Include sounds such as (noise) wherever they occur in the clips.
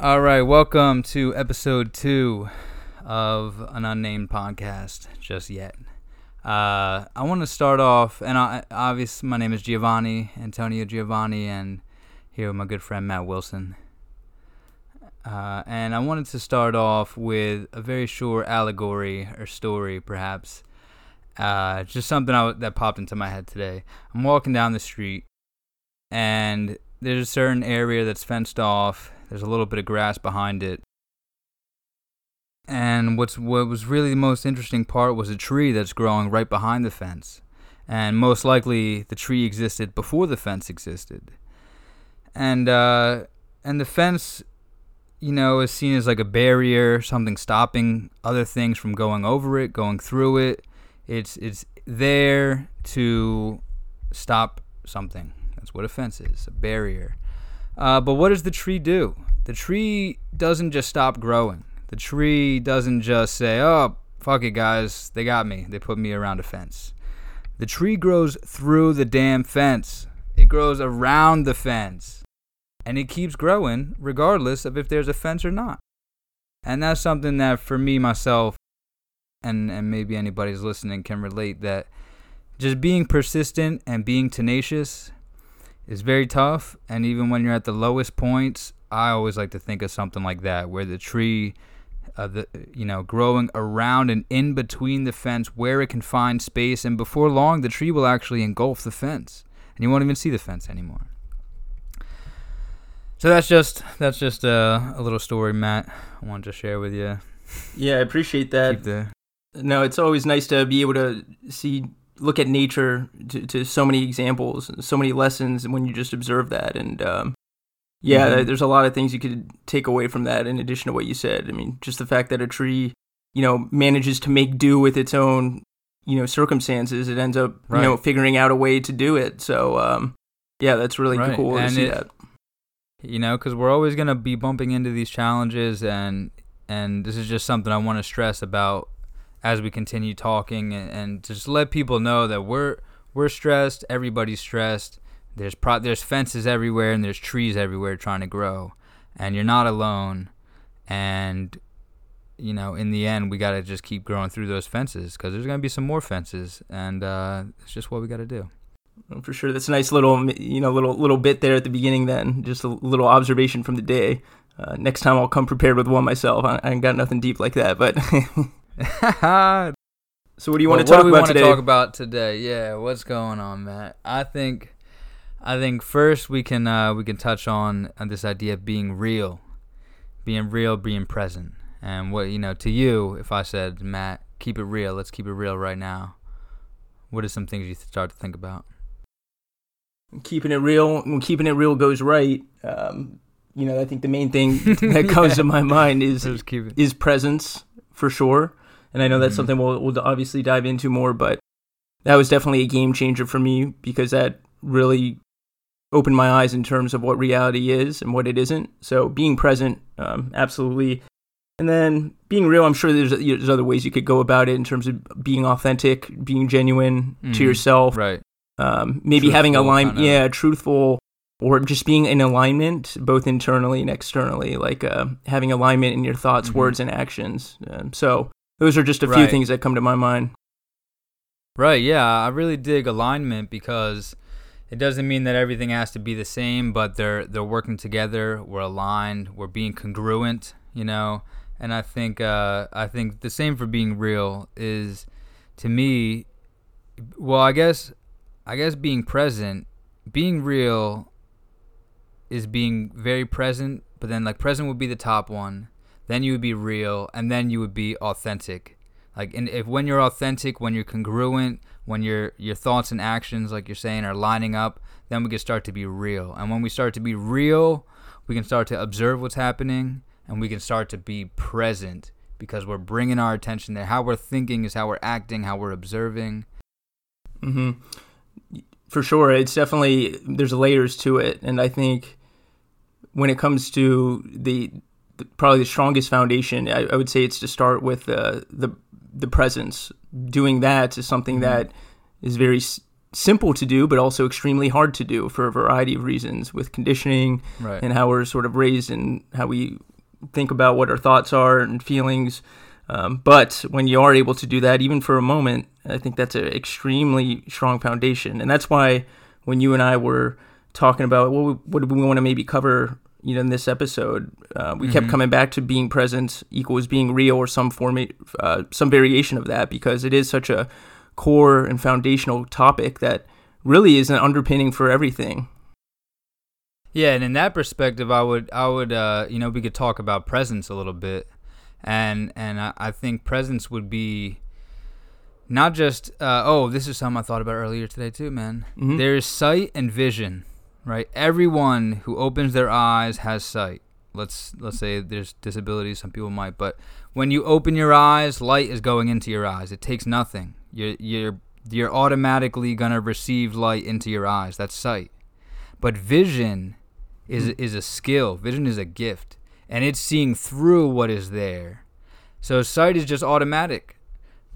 All right, welcome to episode two of an unnamed podcast. Just yet, uh, I want to start off, and I, obviously, my name is Giovanni Antonio Giovanni, and here with my good friend Matt Wilson. Uh, and I wanted to start off with a very short allegory or story, perhaps. Uh, just something that popped into my head today. I'm walking down the street, and there's a certain area that's fenced off. There's a little bit of grass behind it. And what's what was really the most interesting part was a tree that's growing right behind the fence. And most likely the tree existed before the fence existed. And uh, and the fence you know, is seen as like a barrier, something stopping other things from going over it, going through it. It's it's there to stop something. That's what a fence is, a barrier. Uh, but what does the tree do? The tree doesn't just stop growing. The tree doesn't just say, "Oh, fuck it, guys, they got me. They put me around a fence." The tree grows through the damn fence. It grows around the fence and it keeps growing regardless of if there's a fence or not. And that's something that for me myself and and maybe anybody's listening can relate that just being persistent and being tenacious is very tough and even when you're at the lowest points, I always like to think of something like that where the tree uh, the you know growing around and in between the fence where it can find space and before long the tree will actually engulf the fence and you won't even see the fence anymore. So that's just that's just a, a little story, Matt. I wanted to share with you. Yeah, I appreciate that. The... No, it's always nice to be able to see, look at nature to, to so many examples, so many lessons when you just observe that. And um, yeah, mm-hmm. there's a lot of things you could take away from that. In addition to what you said, I mean, just the fact that a tree, you know, manages to make do with its own, you know, circumstances, it ends up, right. you know, figuring out a way to do it. So um, yeah, that's really right. cool and to see it, that you know, because we're always gonna be bumping into these challenges, and and this is just something I want to stress about as we continue talking, and, and just let people know that we're we're stressed. Everybody's stressed. There's pro- there's fences everywhere, and there's trees everywhere trying to grow, and you're not alone. And you know, in the end, we gotta just keep growing through those fences because there's gonna be some more fences, and uh, it's just what we gotta do. For sure, that's a nice little you know little little bit there at the beginning. Then just a little observation from the day. Uh, next time I'll come prepared with one myself. I, I ain't got nothing deep like that, but. (laughs) (laughs) so what do you well, want to talk about today? Talk about today? Yeah, what's going on, Matt? I think, I think first we can uh, we can touch on, on this idea of being real, being real, being present, and what you know to you. If I said, Matt, keep it real. Let's keep it real right now. What are some things you start to think about? keeping it real when keeping it real goes right um, you know i think the main thing (laughs) that comes yeah. to my mind is is presence for sure and i know that's mm-hmm. something we'll, we'll obviously dive into more but that was definitely a game changer for me because that really opened my eyes in terms of what reality is and what it isn't so being present um, absolutely and then being real i'm sure there's, there's other ways you could go about it in terms of being authentic being genuine mm-hmm. to yourself right um, maybe truthful, having alignment, yeah, truthful, or just being in alignment both internally and externally, like uh, having alignment in your thoughts, mm-hmm. words, and actions. Um, so those are just a right. few things that come to my mind. Right. Yeah, I really dig alignment because it doesn't mean that everything has to be the same, but they're they're working together. We're aligned. We're being congruent. You know, and I think uh, I think the same for being real is to me. Well, I guess I guess being present, being real is being very present, but then like present would be the top one. Then you would be real, and then you would be authentic. Like, and if when you're authentic, when you're congruent, when your your thoughts and actions, like you're saying, are lining up, then we can start to be real. And when we start to be real, we can start to observe what's happening, and we can start to be present because we're bringing our attention there. How we're thinking is how we're acting, how we're observing. Mm-hmm for sure, it's definitely there's layers to it, and I think when it comes to the probably the strongest foundation, I, I, would say it's to start with uh, the the presence. Doing that is something mm-hmm. that is very simple to do, but also extremely hard to do for a variety of reasons with conditioning right. and how we're sort of raised and how we think about what our thoughts are and feelings. Um, but when you are able to do that, even for a moment, I think that's an extremely strong foundation. And that's why when you and I were talking about what, what do we want to maybe cover you know in this episode uh, we mm-hmm. kept coming back to being present equals being real or some form uh, some variation of that because it is such a core and foundational topic that really is an underpinning for everything. Yeah, and in that perspective, I would, I would, uh, you know, we could talk about presence a little bit, and and I, I think presence would be not just, uh, oh, this is something I thought about earlier today too, man. Mm-hmm. There's sight and vision, right? Everyone who opens their eyes has sight. Let's let's say there's disabilities, some people might, but when you open your eyes, light is going into your eyes. It takes nothing. You're you're you're automatically gonna receive light into your eyes. That's sight. But vision is mm. is a skill. Vision is a gift, and it's seeing through what is there. So sight is just automatic.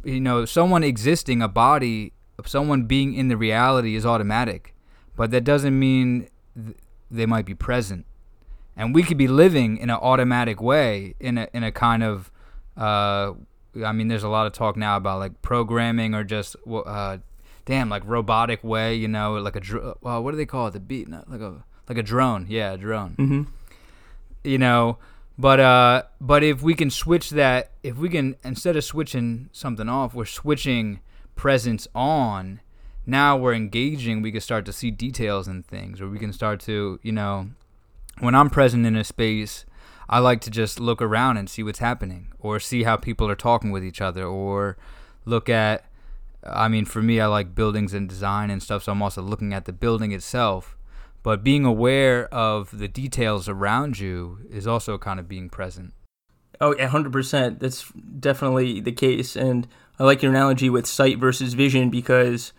You know, someone existing, a body, someone being in the reality is automatic, but that doesn't mean th- they might be present. And we could be living in an automatic way, in a in a kind of uh, I mean, there's a lot of talk now about like programming or just uh, damn like robotic way, you know, like a dr- well, what do they call it? The beat, like a like a drone. Yeah, a drone. Mm-hmm. You know, but uh, but if we can switch that, if we can instead of switching something off, we're switching presence on. Now we're engaging. We can start to see details and things, or we can start to, you know, when I'm present in a space I like to just look around and see what's happening or see how people are talking with each other or look at I mean for me I like buildings and design and stuff so I'm also looking at the building itself but being aware of the details around you is also kind of being present. Oh, yeah, 100%. That's definitely the case and I like your analogy with sight versus vision because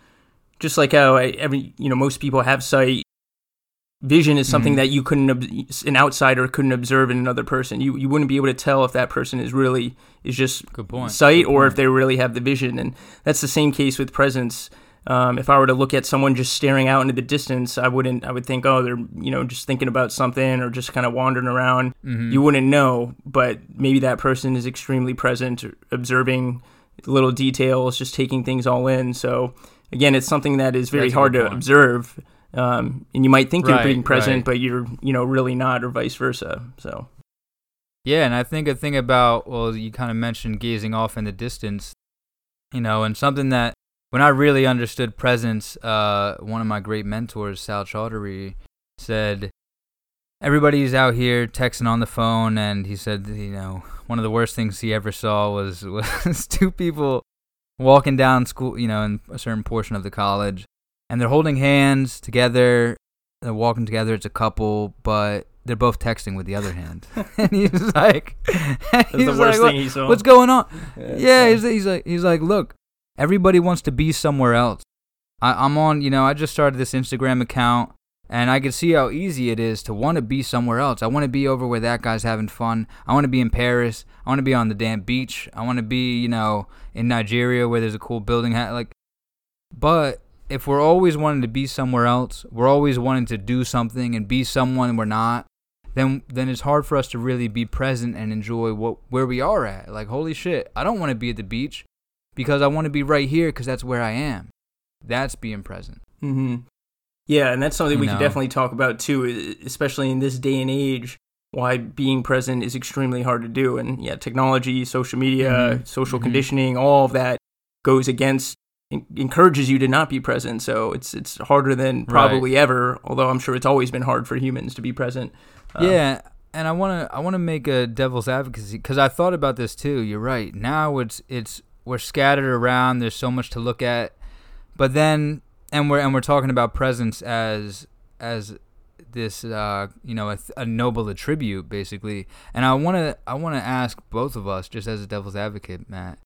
just like how I, every you know most people have sight vision is something mm-hmm. that you couldn't an outsider couldn't observe in another person you you wouldn't be able to tell if that person is really is just sight Good or point. if they really have the vision and that's the same case with presence um, if I were to look at someone just staring out into the distance, I wouldn't. I would think, oh, they're you know just thinking about something or just kind of wandering around. Mm-hmm. You wouldn't know, but maybe that person is extremely present, observing little details, just taking things all in. So again, it's something that is very That's hard to point. observe um, and you might think you're being present, right. but you're you know really not, or vice versa. So. Yeah, and I think a thing about well, you kind of mentioned gazing off in the distance, you know, and something that when I really understood presence, uh, one of my great mentors, Sal Chaudhary, said, "Everybody's out here texting on the phone," and he said, you know, one of the worst things he ever saw was (laughs) was two people walking down school, you know, in a certain portion of the college, and they're holding hands together. They're walking together. It's a couple, but they're both texting with the other hand. (laughs) (laughs) and he's like, (laughs) That's he's the worst like, thing he saw. What's going on? Yeah, Yeah, he's, he's like, he's like, look, everybody wants to be somewhere else. I, I'm on, you know, I just started this Instagram account, and I can see how easy it is to want to be somewhere else. I want to be over where that guy's having fun. I want to be in Paris. I want to be on the damn beach. I want to be, you know, in Nigeria where there's a cool building. Like, but if we're always wanting to be somewhere else, we're always wanting to do something and be someone we're not, then then it's hard for us to really be present and enjoy what where we are at. Like holy shit, I don't want to be at the beach because I want to be right here because that's where I am. That's being present. hmm Yeah, and that's something You we know. can definitely talk about too, especially in this day and age. Why being present is extremely hard to do, and yeah, technology, social media, Mhm. social Mhm. conditioning, all of that goes against encourages you to not be present. So it's it's harder than probably ever. Although I'm sure it's always been hard for humans to be present. Uh, yeah, and I want to I want to make a devil's advocacy because I thought about this too. You're right. Now it's it's we're scattered around. There's so much to look at, but then and we're and we're talking about presence as as this uh you know a, a noble attribute basically. And I want to I want to ask both of us just as a devil's advocate, Matt.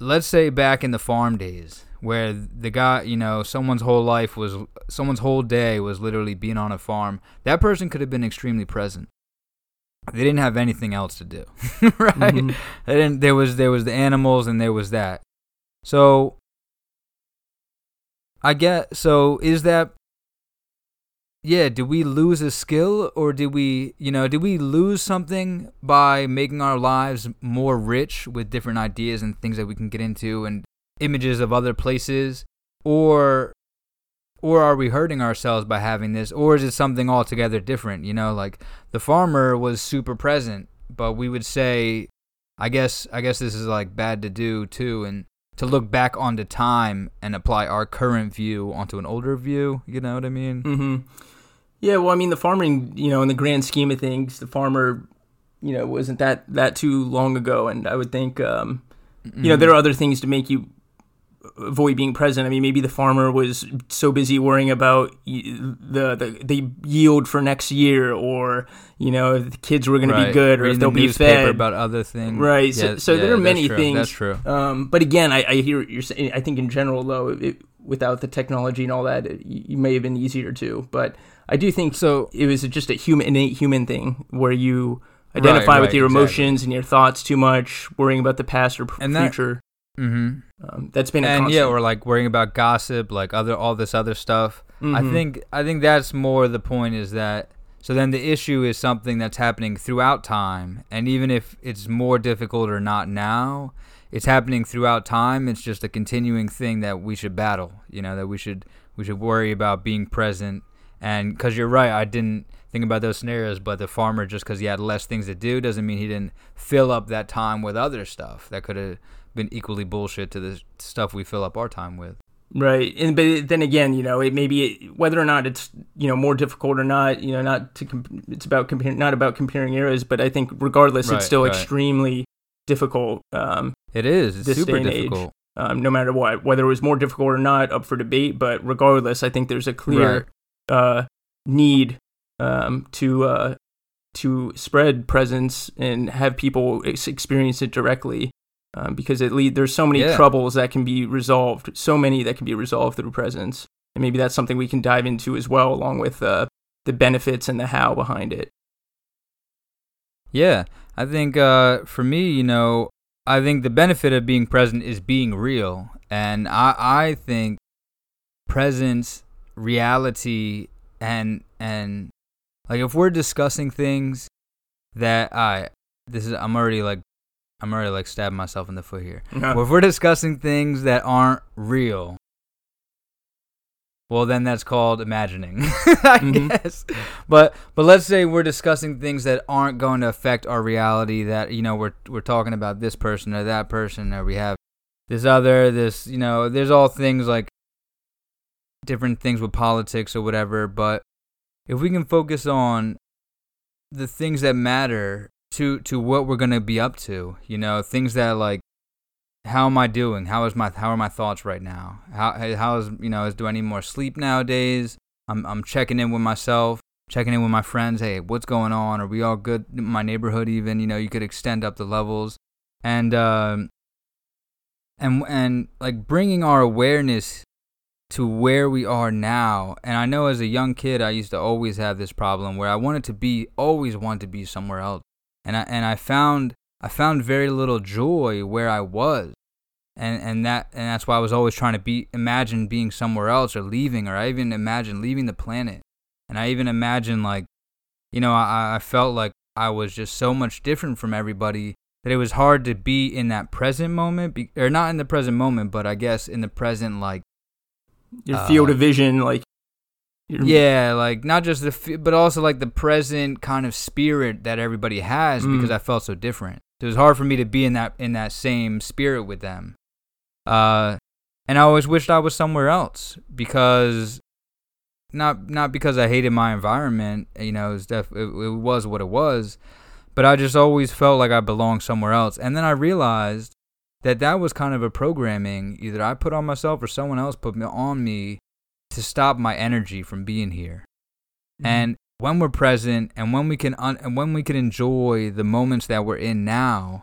Let's say back in the farm days where the guy, you know, someone's whole life was someone's whole day was literally being on a farm. That person could have been extremely present. They didn't have anything else to do, (laughs) right? Mhm. They didn't. There was there was the animals and there was that. So I get so is that yeah, did we lose a skill or did we, you know, did we lose something by making our lives more rich with different ideas and things that we can get into and images of other places? Or or are we hurting ourselves by having this? Or is it something altogether different, you know, like the farmer was super present, but we would say I guess I guess this is like bad to do too and to look back onto time and apply our current view onto an older view, you know what I mean? Mhm. Yeah, well, I mean, the farming, you know, in the grand scheme of things, the farmer, you know, wasn't that that too long ago, and I would think, um, mm-hmm. you know, there are other things to make you avoid being present. I mean, maybe the farmer was so busy worrying about the the, the yield for next year, or you know, if the kids were going right. to be good, or Reading if they'll the be fed. about other things, right? Yeah, so, so yeah, there are many true. things. That's true. Um, but again, I, I hear you're saying. I think in general, though, it, without the technology and all that, it, you may have been easier to, but. I do think so. It was just a human, innate human thing where you identify right, with your emotions exactly. and your thoughts too much, worrying about the past or and future. Mm-hmm. um, that's been and constant. yeah, or like worrying about gossip, like other all this other stuff. Mm-hmm. I think I think that's more the point is that. So then the issue is something that's happening throughout time, and even if it's more difficult or not now, it's happening throughout time. It's just a continuing thing that we should battle. You know that we should we should worry about being present and because you're right, I didn't think about those scenarios, but the farmer, just because he had less things to do, doesn't mean he didn't fill up that time with other stuff that could have been equally bullshit to the stuff we fill up our time with. Right, and but then again, you know, it maybe it, whether or not it's you know more difficult or not, you know, not to comp- it's about comparing, not about comparing eras, but I think regardless, right, it's still right. extremely difficult. Um, it is. It's super difficult. Age, um, no matter what, whether it was more difficult or not, up for debate. But regardless, I think there's a clear right uh, need um, to uh, to spread presence and have people experience it directly. Um, because it lead there's so many yeah. troubles that can be resolved, so many that can be resolved through presence, and maybe that's something we can dive into as well, along with uh, the benefits and the how behind it. Yeah, I think uh, for me, you know, I think the benefit of being present is being real, and I I think presence reality and and like if we're discussing things that I this is I'm already like I'm already like stabbing myself in the foot here. Well, if we're discussing things that aren't real, well then that's called imagining, (laughs) I mm-hmm. guess. But but let's say we're discussing things that aren't going to affect our reality. That you know we're we're talking about this person or that person, or we have this other this you know there's all things like different things with politics or whatever, but if we can focus on the things that matter to to what we're gonna be up to, you know, things that like how am I doing? How is my how are my thoughts right now? How how is you know is do I need more sleep nowadays? I'm I'm checking in with myself, checking in with my friends. Hey, what's going on? Are we all good? My neighborhood, even you know, you could extend up the levels, and um, and and like bringing our awareness to where we are now. And I know as a young kid, I used to always have this problem where I wanted to be, always wanted to be somewhere else. And I, and I found, I found very little joy where I was. And, and that, and that's why I was always trying to be, imagine being somewhere else or leaving, or I even imagine leaving the planet. And I even imagine like, you know, I, I felt like I was just so much different from everybody that it was hard to be in that present moment, be, or not in the present moment, but I guess in the present like your uh, field of vision, like yeah, like not just the, but also like the present kind of spirit that everybody has mm. because I felt so different. It was hard for me to be in that in that same spirit with them. Uh, and I always wished I was somewhere else because not not because I hated my environment, you know, it was, def- it, it was what it was, but I just always felt like I belonged somewhere else. And then I realized that that was kind of a programming either I put on myself or someone else put on me to stop my energy from being here. Mm-hmm. And when we're present and when we can un- and when we can enjoy the moments that we're in now,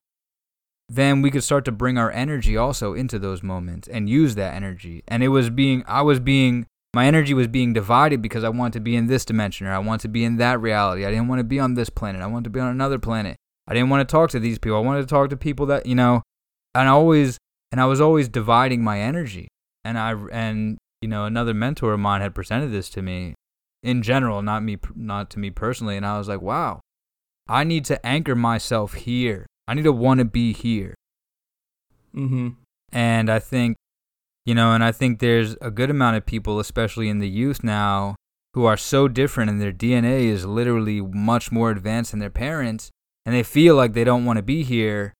then we could start to bring our energy also into those moments and use that energy. And it was being I was being my energy was being divided because I wanted to be in this dimension or I want to be in that reality. I didn't want to be on this planet. I wanted to be on another planet. I didn't want to talk to these people. I wanted to talk to people that, you know, and I always and I was always dividing my energy, and I and you know, another mentor of mine had presented this to me in general, not me, not to me personally. And I was like, wow, I need to anchor myself here. I need to want to be here. Mm-hmm. And I think, you know, and I think there's a good amount of people, especially in the youth now, who are so different and their DNA is literally much more advanced than their parents and they feel like they don't want to be here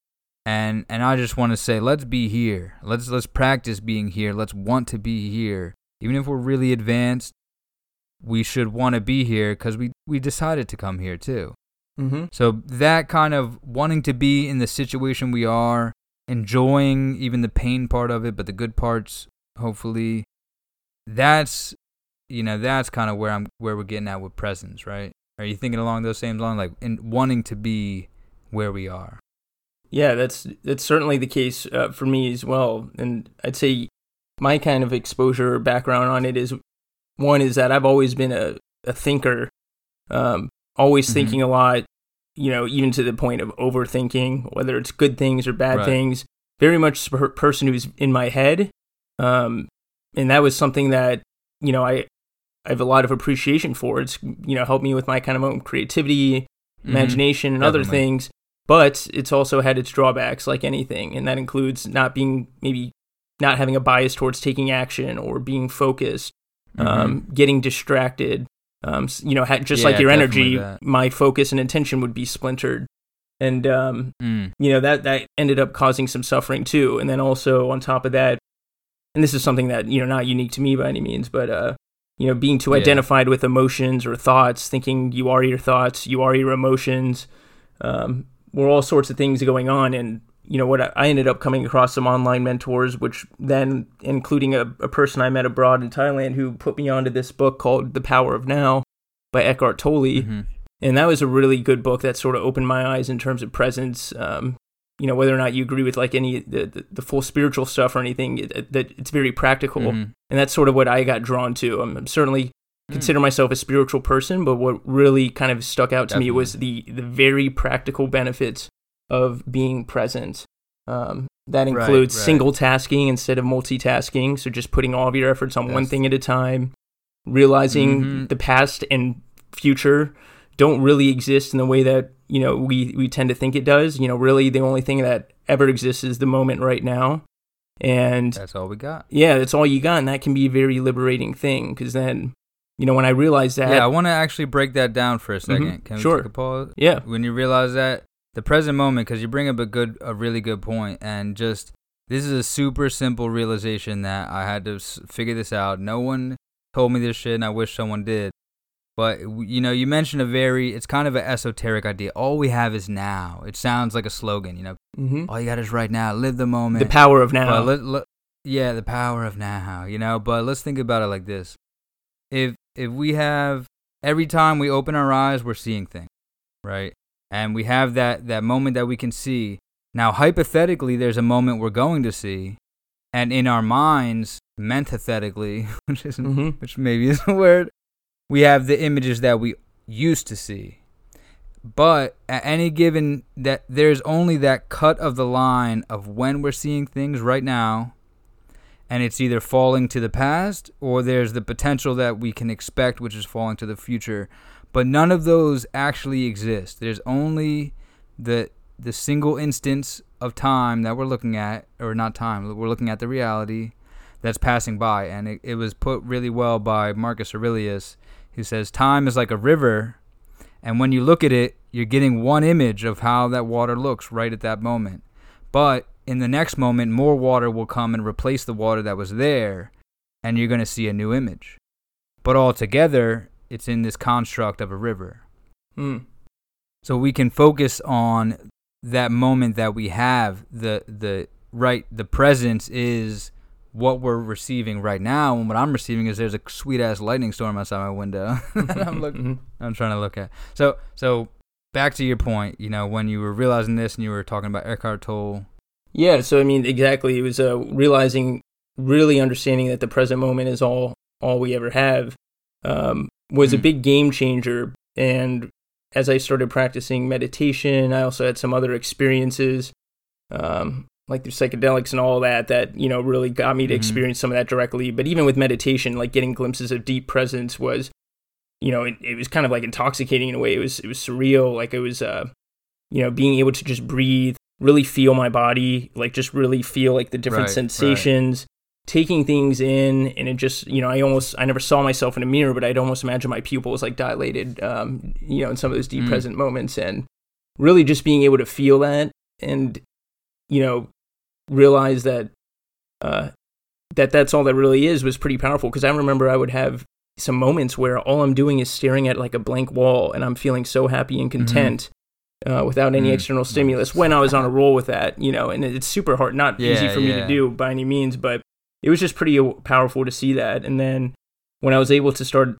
and and I just want to say let's be here. Let's let's practice being here. Let's want to be here. Even if we're really advanced, we should want to be here cuz we we decided to come here too. Mm-hmm. So that kind of wanting to be in the situation we are, enjoying even the pain part of it, but the good parts hopefully that's you know that's kind of where I'm where we're getting at with presence, right? Are you thinking along those same lines, like in wanting to be where we are? Yeah, that's that's certainly the case uh, for me as well. And I'd say my kind of exposure or background on it is one is that I've always been a, a thinker, um, always mm-hmm. thinking a lot. You know, even to the point of overthinking, whether it's good things or bad right. things. Very much a person who's in my head, um, and that was something that you know I I have a lot of appreciation for. It's you know helped me with my kind of own creativity, mm-hmm. imagination, and Definitely. other things. But it's also had its drawbacks, like anything, and that includes not being maybe not having a bias towards taking action or being focused, mm-hmm. um, getting distracted. Um, you know, just yeah, like your energy, that. my focus and attention would be splintered, and um, mm. you know that that ended up causing some suffering too. And then also on top of that, and this is something that you know not unique to me by any means, but uh, you know, being too yeah. identified with emotions or thoughts, thinking you are your thoughts, you are your emotions, um, were all sorts of things going on. And, you know, what I ended up coming across some online mentors, which then, including a, a person I met abroad in Thailand who put me onto this book called The Power of Now by Eckhart Tolle. Mm-hmm. And that was a really good book that sort of opened my eyes in terms of presence, um, you know whether or not you agree with like any the, the, the full spiritual stuff or anything it, that it's very practical mm-hmm. and that's sort of what i got drawn to i'm, I'm certainly. Consider myself a spiritual person but what really kind of stuck out to Definitely. me was the the very practical benefits of being present um, that includes right, right. single tasking instead of multitasking so just putting all of your efforts on yes. one thing at a time realizing mm-hmm. the past and future don't really exist in the way that you know we we tend to think it does. You know, really the only thing that ever exists is the moment right now, and that's all we got. Yeah, that's all you got, and that can be a very liberating thing because then. You know, when I realized that. Yeah, I want to actually break that down for a 2nd mm-hmm. Can we sure. take a pause? Yeah. When you realize that, the present moment, because you bring up a good, a really good point, and just this is a super simple realization that I had to figure this out. No one told me this shit, and I wish someone did. But you know, you mentioned a very it's kind of an esoteric idea. All we have is now. It sounds like a slogan, you know. Mm-hmm. All you got is right now. Live the moment. The power of now. Let, let, yeah, the power of now. You know, but let's think about it like this: if we have every time we open our eyes, we're seeing things, right? And we have that that moment that we can see. Now, hypothetically, there's a moment we're going to see, and in our minds, mentathetically, (laughs) which isn't, mm-hmm. which maybe isn't a word, we have the images that we used to see. But at any given that there's only that cut of the line of when we're seeing things right now and it's either falling to the past or there's the potential that we can expect which is falling to the future. But none of those actually exist. There's only the the single instance of time that we're looking at or not time, we're looking at the reality that's passing by and it, it was put really well by Marcus Aurelius who says, Time is like a river, and when you look at it, you're getting one image of how that water looks right at that moment. But in the next moment, more water will come and replace the water that was there, and you're going to see a new image. But altogether, it's in this construct of a river. Hmm. So we can focus on that moment that we have. The the right the presence is what we're receiving right now and what I'm receiving is there's a sweet ass lightning storm outside my window. (laughs) I'm looking mm-hmm. I'm trying to look at. So so back to your point, you know, when you were realizing this and you were talking about Eckhart Tolle. Yeah, so I mean exactly. It was uh, realizing really understanding that the present moment is all all we ever have um, was mm-hmm. a big game changer. And as I started practicing meditation, I also had some other experiences um, like through psychedelics and all that that you know really got me to mm-hmm. experience some of that directly. But even with meditation like getting glimpses of deep presence was you know it, it was kind of like intoxicating in a way. It was it was surreal. Like it was uh you know being able to just breathe really feel my body like just really feel like the different right, sensations right. taking things in and it just you know i almost i never saw myself in a mirror but i'd almost imagine my pupils like dilated um you know in some of those deep mm. present moments and really just being able to feel that and you know realize that uh, that that's all that really is was pretty powerful because I remember I would have some moments where all I'm doing is staring at like a blank wall and I'm feeling so happy and mm-hmm. content mm-hmm. Uh, without any mm-hmm. external stimulus when I was on a roll with that, you know, and it's super hard, not yeah, easy for yeah. me to do by any means, but it was just pretty powerful to see that. And then when I was able to start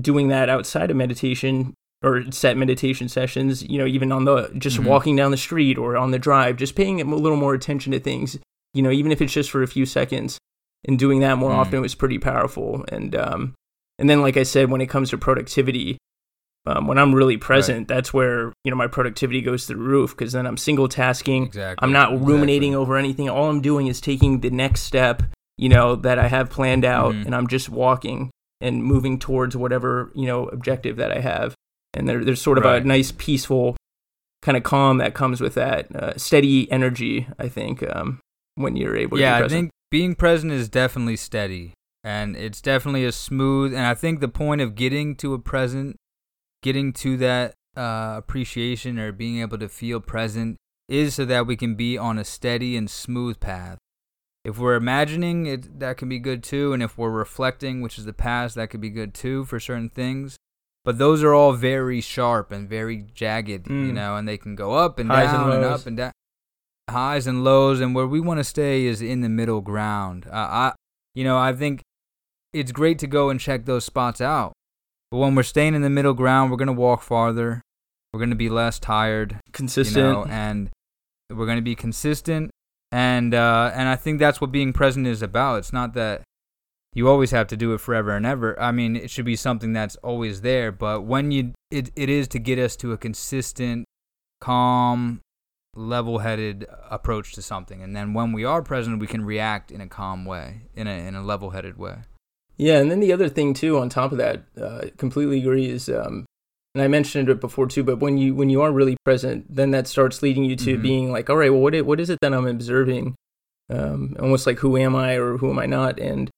doing that outside of meditation, or set meditation sessions, you know, even on the just mm-hmm. walking down the street or on the drive, just paying a little more attention to things, you know, even if it's just for a few seconds and doing that more mm. often was pretty powerful. And, um, and then, like I said, when it comes to productivity, um, when I'm really present, right. that's where, you know, my productivity goes through the roof because then I'm single tasking. Exactly. I'm not ruminating exactly. over anything. All I'm doing is taking the next step, you know, that I have planned out mm-hmm. and I'm just walking and moving towards whatever, you know, objective that I have and there, there's sort of right. a nice peaceful kind of calm that comes with that uh, steady energy. I think um, when you're able. To be present Yeah, I think being present is definitely steady, and it's definitely a smooth. And I think the point of getting to a present, getting to that uh, appreciation or being able to feel present, is so that we can be on a steady and smooth path. If we're imagining it, that can be good too. And if we're reflecting, which is the past, that could be good too for certain things but those are all very sharp and very jagged, mm. you know, and they can go up and Highs down and, and, up and down, highs and lows. And where we want to stay is in the middle ground. Uh, I, you know, I think it's great to go and check those spots out. But when we're staying in the middle ground, we're gonna walk farther. We're gonna be less tired, consistent, you know, and we're gonna be consistent. And uh, and I think that's what being present is about. It's not that you always have to do it forever and ever. I mean, it should be something that's always there, but when you it it is to get us to a consistent, calm, level-headed approach to something. And then when we are present, we can react in a calm way, in a in a level-headed way. Yeah, and then the other thing too, on top of that, uh, completely agree is, um, and I mentioned it before too, but when you when you are really present, then that starts leading you to mm-hmm. being like, all right, well, what it, what is it that I'm observing? Um, almost like who am I or who am I not? And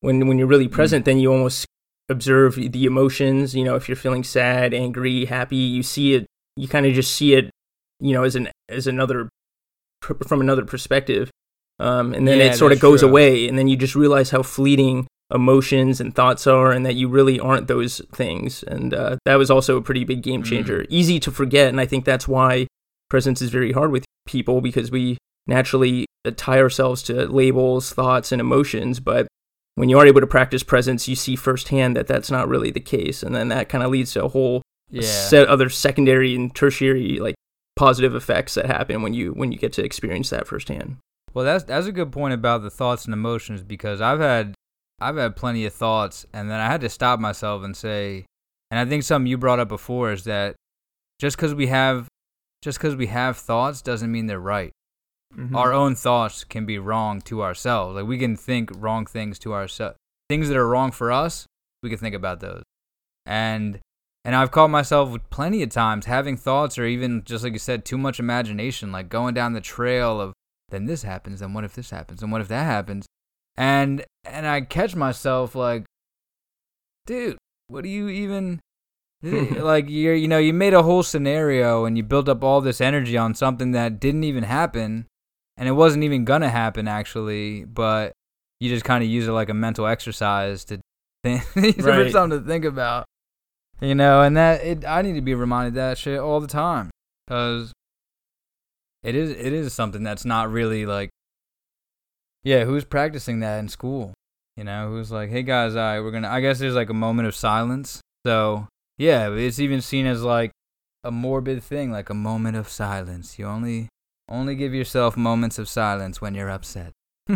when when you're really mm. present, then you almost observe the emotions. You know, if you're feeling sad, angry, happy, you see it. You kind of just see it, you know, as an as another from another perspective. Um, and then yeah, it sort of goes true. away, and then you just realize how fleeting emotions and thoughts are, and that you really aren't those things. And uh, that was also a pretty big game mm. changer. Mm. Easy to forget, and I think that's why presence is very hard with people because we naturally tie ourselves to labels, thoughts, and emotions. But when you are able to practice presence, you see firsthand that that's not really the case, and then that kind of leads to a whole yeah. set other secondary and tertiary like positive effects that happen when you when you get to experience that firsthand. Well, that's that's a good point about the thoughts and emotions because I've had I've had plenty of thoughts, and then I had to stop myself and say, and I think something you brought up before is that just because we have just because we have thoughts doesn't mean they're right mm-hmm. our own thoughts can be wrong to ourselves. Like we can think wrong things to ourselves. Things that are wrong for us, we can think about those. And and I've caught myself with plenty of times having thoughts or even just like you said, too much imagination, like going down the trail of then this happens, then what if this happens, and what if that happens? And and I catch myself like, dude, what do you even (laughs) like you're you know you made a whole scenario and you built up all this energy on something that didn't even happen and it wasn't even gonna happen actually, but you just kind of use it like a mental exercise to (laughs) think, right. something to think about, you know. And that it, I need to be reminded that shit all the time because it is it is something that's not really like, yeah, who's practicing that in school? You know, who's like, hey guys, I we're gonna. I guess there's like a moment of silence. So yeah, it's even seen as like a morbid thing, like a moment of silence. You only only give yourself moments of silence when you're upset. (laughs)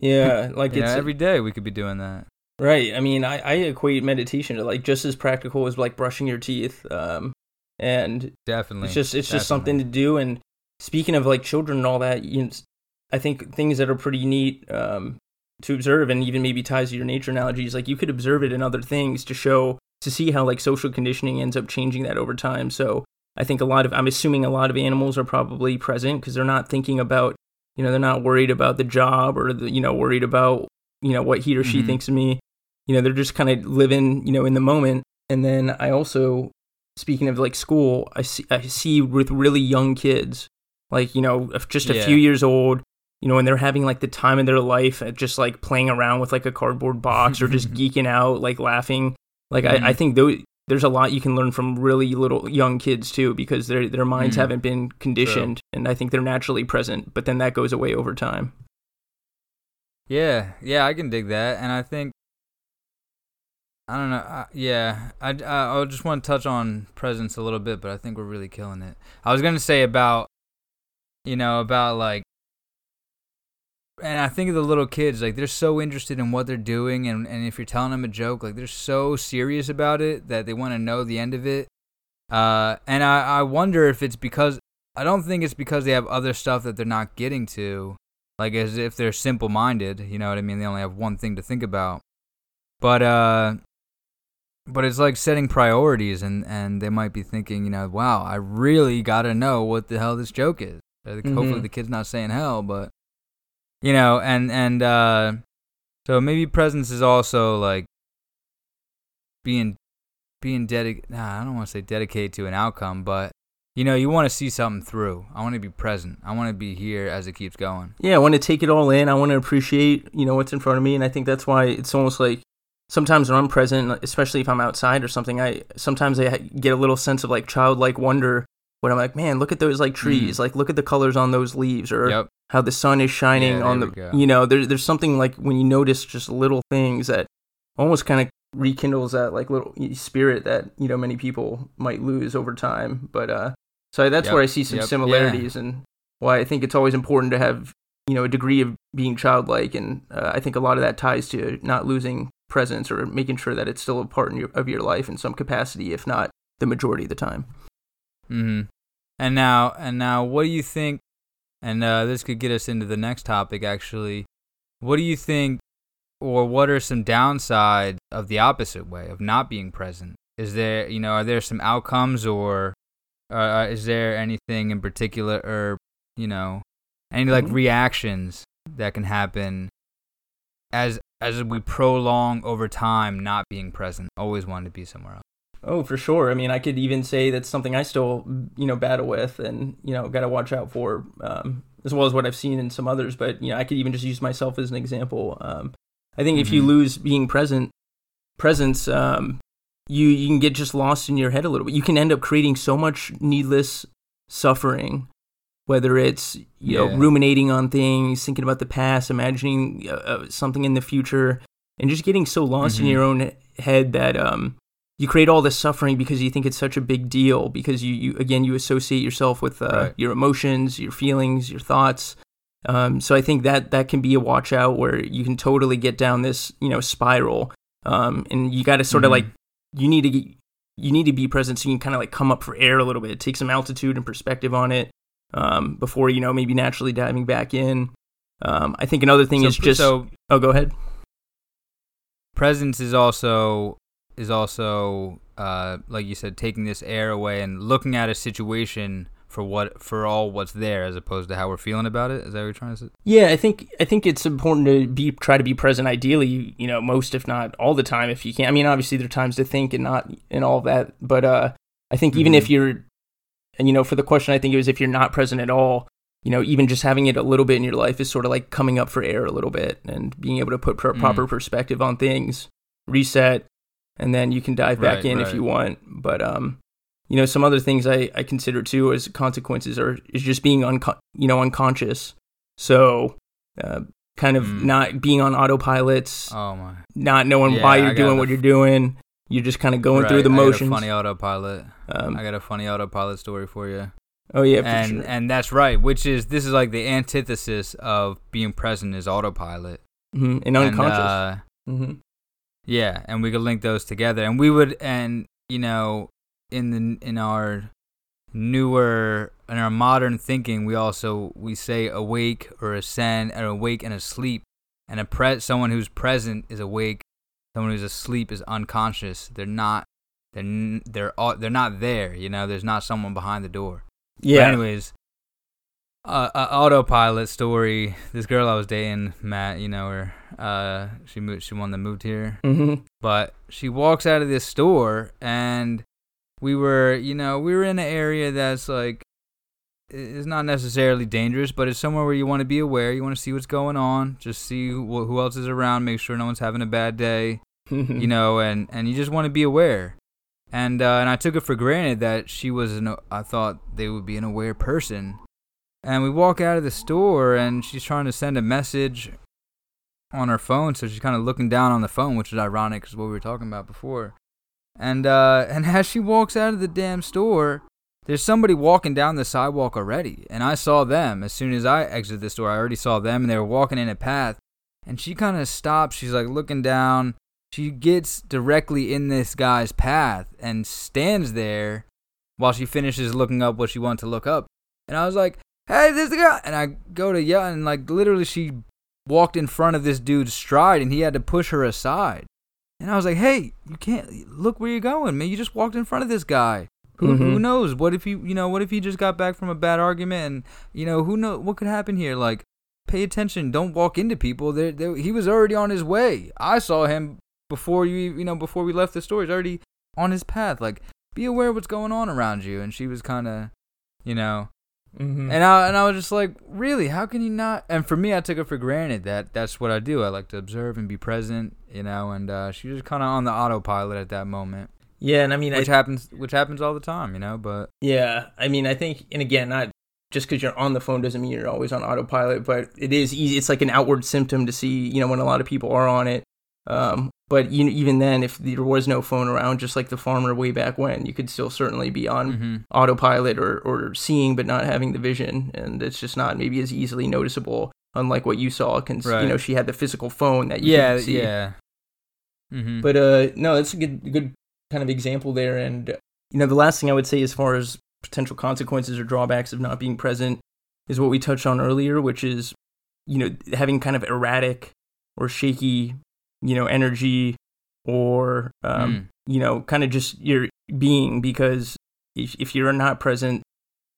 yeah, like it's yeah, every day we could be doing that. Right. I mean, I, I equate meditation to like just as practical as like brushing your teeth. Um, and definitely, it's just it's definitely. just something to do. And speaking of like children and all that, you know, I think things that are pretty neat um, to observe, and even maybe ties to your nature analogies, like you could observe it in other things to show to see how like social conditioning ends up changing that over time. So I think a lot of I'm assuming a lot of animals are probably present because they're not thinking about you know they're not worried about the job or the, you know worried about you know what he or she mm-hmm. thinks of me. You know they're just kind of living you know in the moment. And then I also speaking of like school, I see I see with really young kids like you know just a yeah. few years old you know, when they're having like the time of their life at just like playing around with like a cardboard box or just (laughs) geeking out, like laughing. Like mm-hmm. I, I think those there's a lot you can learn from really little young kids too because their their minds mm-hmm. haven't been conditioned True. and I think they're naturally present, but then that goes away over time. Yeah, yeah, I can dig that, and I think I don't know. Uh, yeah, I, I I just want to touch on presence a little bit, but I think we're really killing it. I was gonna say about you know about like and I think of the little kids, like they're so interested in what they're doing, and, and if you're telling them a joke, like they're so serious about it that they want to know the end of it. Uh, and I, I wonder if it's because I don't think it's because they have other stuff that they're not getting to, like as if they're simple minded. You know what I mean? They only have one thing to think about. But uh, but it's like setting priorities, and and they might be thinking, you know, wow, I really got to know what the hell this joke is. Mm-hmm. Hopefully, the kid's not saying hell, but you know, and and uh, so maybe presence is also like being being dedicated. Nah, I don't want to say dedicated to an outcome, but you know, you want to see something through. I want to be present. I want to be here as it keeps going. Yeah, I want to take it all in. I want to appreciate, you know, what's in front of me, and I think that's why it's almost like sometimes when I'm present, especially if I'm outside or something, I sometimes I get a little sense of like childlike wonder when I'm like, man, look at those like trees, mm. like look at the colors on those leaves, or yep how the sun is shining yeah, on the you know there's there's something like when you notice just little things that almost kind of rekindles that like little spirit that you know many people might lose over time but uh so that's yep. where i see some yep. similarities yeah. and why i think it's always important to have you know a degree of being childlike and uh, i think a lot of that ties to not losing presence or making sure that it's still a part your, of your life in some capacity if not the majority of the time mm-hmm. and now and now what do you think and uh, this could get us into the next topic, actually. What do you think, or what are some downsides of the opposite way, of not being present? Is there, you know, are there some outcomes, or uh, is there anything in particular, or, you know, any like mm-hmm. reactions that can happen as as we prolong over time not being present, always wanting to be somewhere else? Oh, for sure. I mean, I could even say that's something I still, you know, battle with, and you know, got to watch out for, um, as well as what I've seen in some others. But you know, I could even just use myself as an example. Um, I think mm-hmm. if you mm-hmm. lose being present, presence, um, you you can get just lost in your head a little bit. You can end up creating so much needless suffering, whether it's you yeah. know ruminating on things, thinking about the past, imagining uh, uh something in the future, and just getting so lost mm-hmm. in your own head that um you create all this suffering because you think it's such a big deal because you, you again you associate yourself with uh, right. your emotions your feelings your thoughts um, so i think that that can be a watch out where you can totally get down this you know spiral um, and you got to sort of mm-hmm. like you need to get, you need to be present so you can kind of like come up for air a little bit take some altitude and perspective on it um, before you know maybe naturally diving back in um, i think another thing so, is just so oh go ahead presence is also is also uh, like you said, taking this air away and looking at a situation for what for all what's there as opposed to how we're feeling about it. Is that what you're trying to say? Yeah, I think I think it's important to be try to be present. Ideally, you know, most if not all the time, if you can. I mean, obviously there are times to think and not and all that, but uh, I think even mm-hmm. if you're, and you know, for the question, I think it was if you're not present at all. You know, even just having it a little bit in your life is sort of like coming up for air a little bit and being able to put pr- mm. proper perspective on things, reset, and then you can dive back right, in right. if you want. But um, you know, some other things I, I consider too as consequences are is just being unco- you know unconscious. So uh, kind of mm. not being on autopilots. Oh my! Not knowing yeah, why you're doing what you're doing. You're just kind of going right, through the motions. funny autopilot. Um, I got a funny autopilot story for you. Oh yeah, and sure. and that's right. Which is this is like the antithesis of being present is autopilot mm-hmm. and unconscious. And, uh, mm-hmm. Yeah, and we could link those together, and we would, and you know, in the in our newer in our modern thinking, we also we say awake or ascend, and awake and asleep, and a pre- someone who's present is awake, someone who's asleep is unconscious. They're not, they're they're they're not there. You know, there's not someone behind the door. Yeah. But anyways, uh, uh, autopilot story. This girl I was dating, Matt, you know her. Uh, she moved. She one that moved here. Mm-hmm. But she walks out of this store, and we were, you know, we were in an area that's like, it's not necessarily dangerous, but it's somewhere where you want to be aware. You want to see what's going on. Just see who, who else is around. Make sure no one's having a bad day. (laughs) you know, and and you just want to be aware. And uh, and I took it for granted that she was an. I thought they would be an aware person and we walk out of the store, and she's trying to send a message on her phone, so she's kind of looking down on the phone, which is ironic because what we were talking about before. And uh, and (laughs) as she walks out of the damn store, there's somebody walking down the sidewalk already, and I saw them as soon as I exited the store. I already saw them, and they were walking in a path. And she kind of stops. She's like looking down. She gets directly in this guy's path and stands there while she finishes looking up what she wanted to look up. And I was like, hey, this the guy. And I go to yell, and like literally, she walked in front of this dude's stride, and he had to push her aside. And I was like, hey, you can't look where you're going, man. You just walked in front of this guy. Who, mm-hmm. who knows? What if he, you know, what if he just got back from a bad argument, and you know, who know what could happen here? Like, pay attention. Don't walk into people. They're, they're, he was already on his way. I saw him before you, you know, before we left the store. He's already on his path. Like, be aware of what's going on around you. And she was kind of, you know, Mm-hmm. And I and I was just like, really? How can you not? And for me, I took it for granted that that's what I do. I like to observe and be present, you know. And uh, she was kind of on the autopilot at that moment. Yeah, and I mean, which I, happens, which happens all the time, you know. But yeah, I mean, I think, and again, not just because you're on the phone doesn't mean you're always on autopilot, but it is easy. It's like an outward symptom to see, you know, when a lot of people are on it. Um, but you, even then, if there was no phone around, just like the farmer way back when, you could still certainly be on mm-hmm. autopilot or, or seeing but not having the vision, and it's just not maybe as easily noticeable. Unlike what you saw, because right. you know she had the physical phone that you yeah see. yeah. Mm-hmm. But uh, no, that's a good good kind of example there. And you know, the last thing I would say as far as potential consequences or drawbacks of not being present is what we touched on earlier, which is you know having kind of erratic or shaky you know, energy or, um, mm. you know, kind of just your being because if, if you're not present,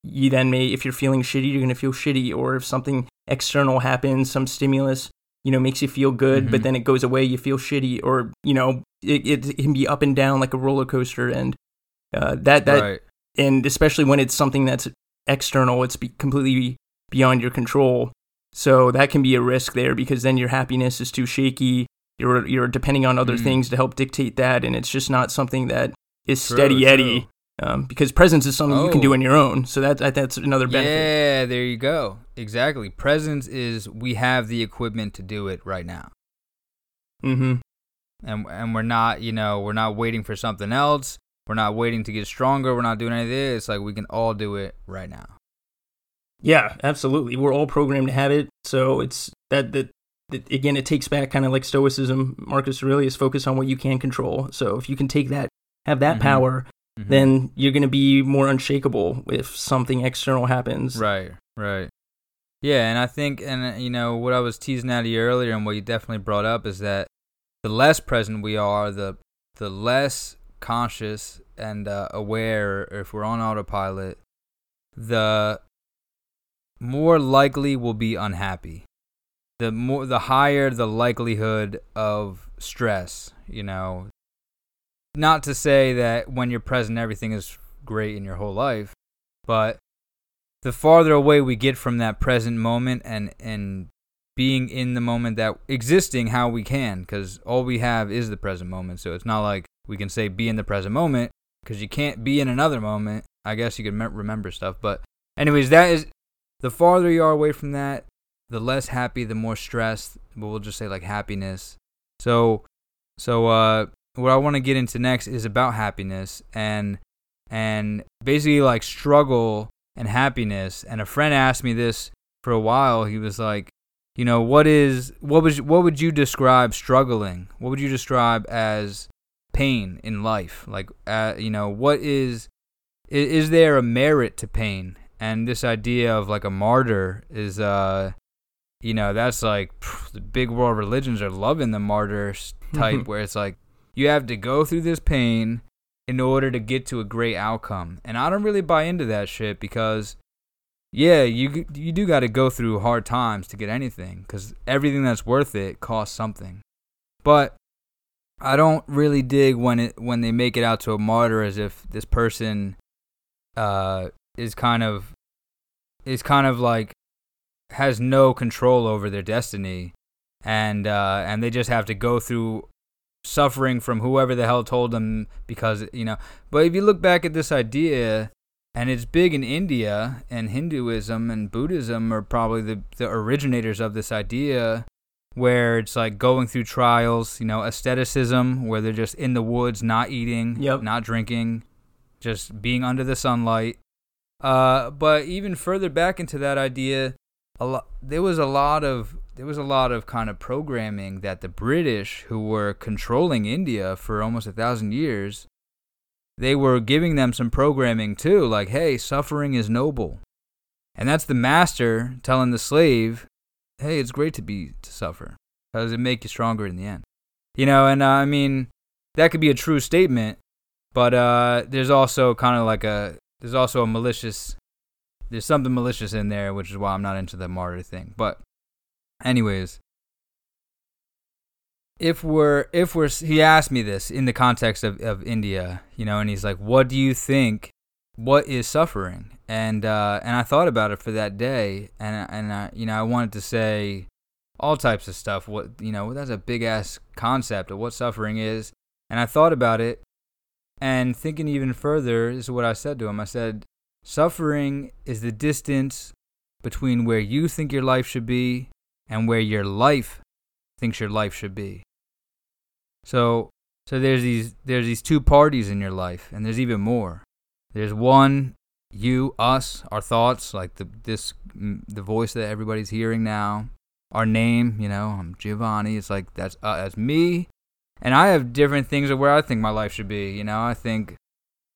you then may, if you're feeling shitty, you're going to feel shitty. Or if something external happens, some stimulus, you know, makes you feel good, mm-hmm. but then it goes away, you feel shitty. Or, you know, it, it can be up and down like a roller coaster. And uh, that, that, right. and especially when it's something that's external, it's be completely beyond your control. So that can be a risk there because then your happiness is too shaky you're you're depending on other mm. things to help dictate that, and it's just not something that is true, steady Eddie. Um, because presence is something oh. you can do oh. on your own, so that, that's another benefit. Yeah, there you go. Exactly. Presence is we have the equipment to do it right now. Mm-hmm. And and we're not, you know, we're not waiting for something else. We're not waiting to get stronger. We're not doing any of this. It's like we can all do it right now. Yeah, absolutely. We're all programmed to have it. So it's that that again, it takes back kind of like Stoicism. Marcus Aurelius focus on what you can control. So if you can take that, have that mm-hmm. power, mm-hmm. then you're going to be more unshakable if something external happens. Right, right. Yeah, and I think, and uh, you know, what I was teasing out of you earlier, and what you definitely brought up is that the less present we are, the the less conscious and uh, aware, if we're on autopilot, the more likely we'll be unhappy the more the higher the likelihood of stress you know? Not to say that when you're present everything is great in your whole life but the farther away we get from that present moment and and being in the moment that existing how we can because all we have is the present moment. So it's not like we can say be in the present moment because you can't be in another moment. I guess you can me- remember stuff but anyways that is the farther you are away from that the less happy, the more stressed. But we'll just say like happiness. So, so uh, what I want to get into next is about happiness and and basically like struggle and happiness. And a friend asked me this for a while. He was like, you know, what is what was what would you describe struggling? What would you describe as pain in life? Like, uh, you know, what is is there a merit to pain? and this idea of like a martyr is uh you know that's like pff, the big world religions are loving the martyr (laughs) type where it's like you have to go through this pain in order to get to a great outcome. And i don't really buy into that shit because yeah you you do got to go through hard times to get anything cuz everything that's worth it costs something. But I don't really dig when it when they make it out to a martyr as if this person uh, is kind of is kind of like has no control over their destiny, and uh, and they just have to go through suffering from whoever the hell told them because you know. But if you look back at this idea, and it's big in India, and Hinduism and Buddhism are probably the the originators of this idea where it's like going through trials, you know, asceticism, where they're just in the woods, not eating, yep. not drinking, just being under the sunlight. Uh, but even further back into that idea, a lot there was a lot of there was a lot of kind of programming that the British, who were controlling India for almost a thousand years, they were giving them some programming too, like, hey, suffering is noble. And that's the master telling the slave, hey, it's great to be to suffer because it make you stronger in the end. You know, and uh, I mean that could be a true statement, but uh, there's also kind of like a there's also a malicious there's something malicious in there, which is why I'm not into the martyr thing. But anyways, if we're if we're he asked me this in the context of, of India, you know, and he's like, "What do you think? What is suffering?" and uh, and I thought about it for that day, and and I, you know I wanted to say all types of stuff. What you know that's a big ass concept of what suffering is, and I thought about it, and thinking even further is what I said to him. I said, suffering is the distance between where you think your life should be and where your life thinks your life should be. So so there's these there's these two parties in your life, and there's even more. There's one you, us, our thoughts, like the this the voice that everybody's hearing now, our name, you know, I'm Giovanni. It's like that's uh, that's me, and I have different things of where I think my life should be. You know, I think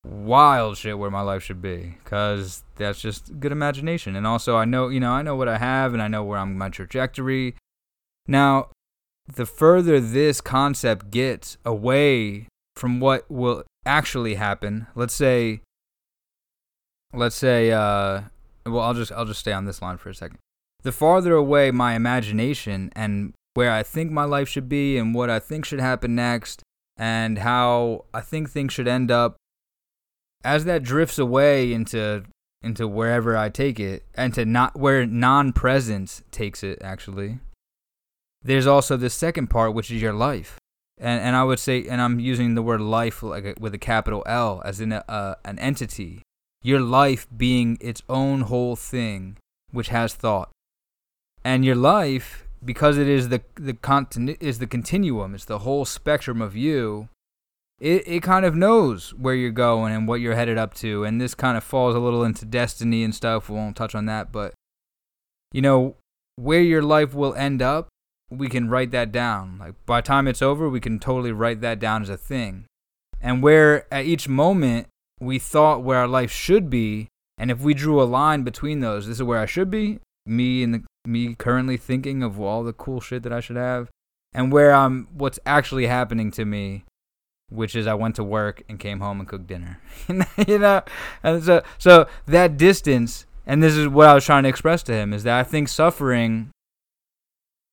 wild shit where my life should be, cause that's just good imagination. And also, I know, you know, I know what I have, and I know where I'm my trajectory. Now, the further this concept gets away from what will actually happen, let's say let's say uh well I'll just I'll just stay on this line for a second. The farther away my imagination and where I think my life should be and what I think should happen next and how I think things should end up as that drifts away into into wherever I take it and to not where non-presence takes it actually. There's also the second part which is your life. And and I would say and I'm using the word life like a, with a capital L as in a, an entity your life being its own whole thing which has thought and your life because it is the the continu- is the continuum it's the whole spectrum of you it, it kind of knows where you're going and what you're headed up to and this kind of falls a little into destiny and stuff. We won't touch on that but you know where your life will end up we can write that down. Like by the time it's over we can totally write that down as a thing. And where at each moment we thought where our life should be, and if we drew a line between those, this is where I should be, me and the, me currently thinking of all the cool shit that I should have, and where I'm what's actually happening to me, which is I went to work and came home and cooked dinner. (laughs) you know, and so so that distance, and this is what I was trying to express to him, is that I think suffering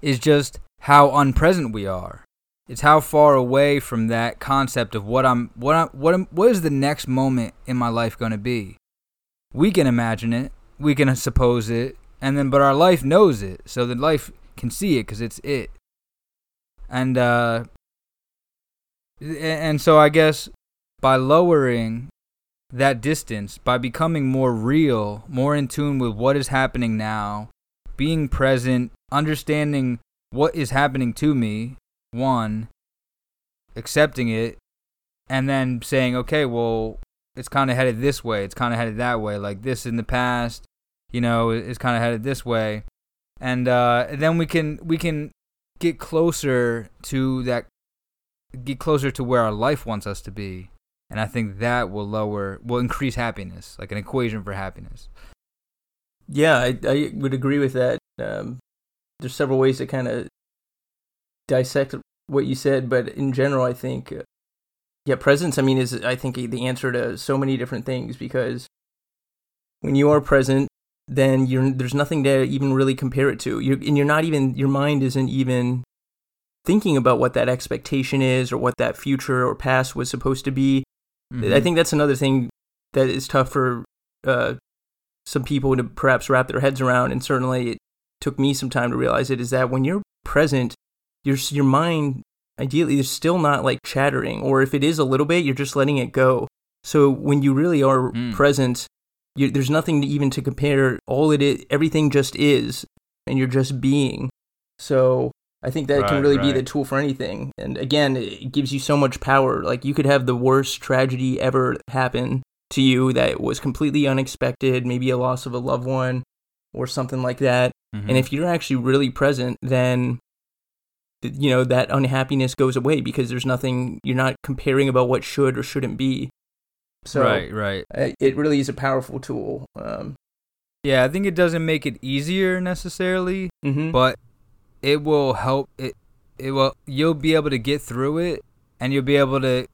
is just how unpresent we are. It's how far away from that concept of what I'm what I'm what I'm, what is the next moment in my life going to be. We can imagine it, we can suppose it, and then but our life knows it, so the life can see it because it's it. And uh, and so I guess by lowering that distance, by becoming more real, more in tune with what is happening now, being present, understanding what is happening to me, one, accepting it, and then saying, okay, well, it's kind of headed this way, it's kind of headed that way, like this in the past, you know, it's kind of headed this way, and uh, then we can we can get closer to that, get closer to where our life wants us to be, and I think that will lower, will increase happiness, like an equation for happiness. Yeah, I, I would agree with that. Um, there's several ways to kind of dissect what you said, but in general, I think, uh, yeah, presence. I mean, is I think the answer to so many different things because when you are present, then you're there's nothing to even really compare it to. You're, and you're not even your mind isn't even thinking about what that expectation is or what that future or past was supposed to be. Mm-hmm. I think that's another thing that is tough for uh, some people to perhaps wrap their heads around, and certainly it took me some time to realize it. Is that when you're present, your your mind ideally is still not like chattering, or if it is a little bit, you're just letting it go. So when you really are mm. present, you, there's nothing to even to compare. All it is, everything just is, and you're just being. So I think that right, can really right. be the tool for anything. And again, it gives you so much power. Like you could have the worst tragedy ever happen to you that was completely unexpected, maybe a loss of a loved one or something like that. Mm-hmm. And if you're actually really present, then you know that unhappiness goes away because there's nothing you're not comparing about what should or shouldn't be. So right, right. It really is a powerful tool. Um, yeah, I think it doesn't make it easier necessarily, mm-hmm. but it will help. It it will. You'll be able to get through it, and you'll be able to,